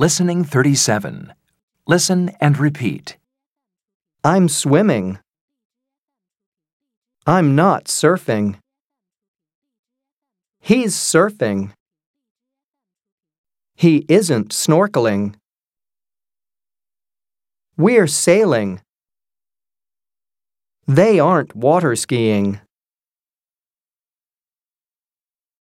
Listening 37. Listen and repeat. I'm swimming. I'm not surfing. He's surfing. He isn't snorkeling. We're sailing. They aren't water skiing.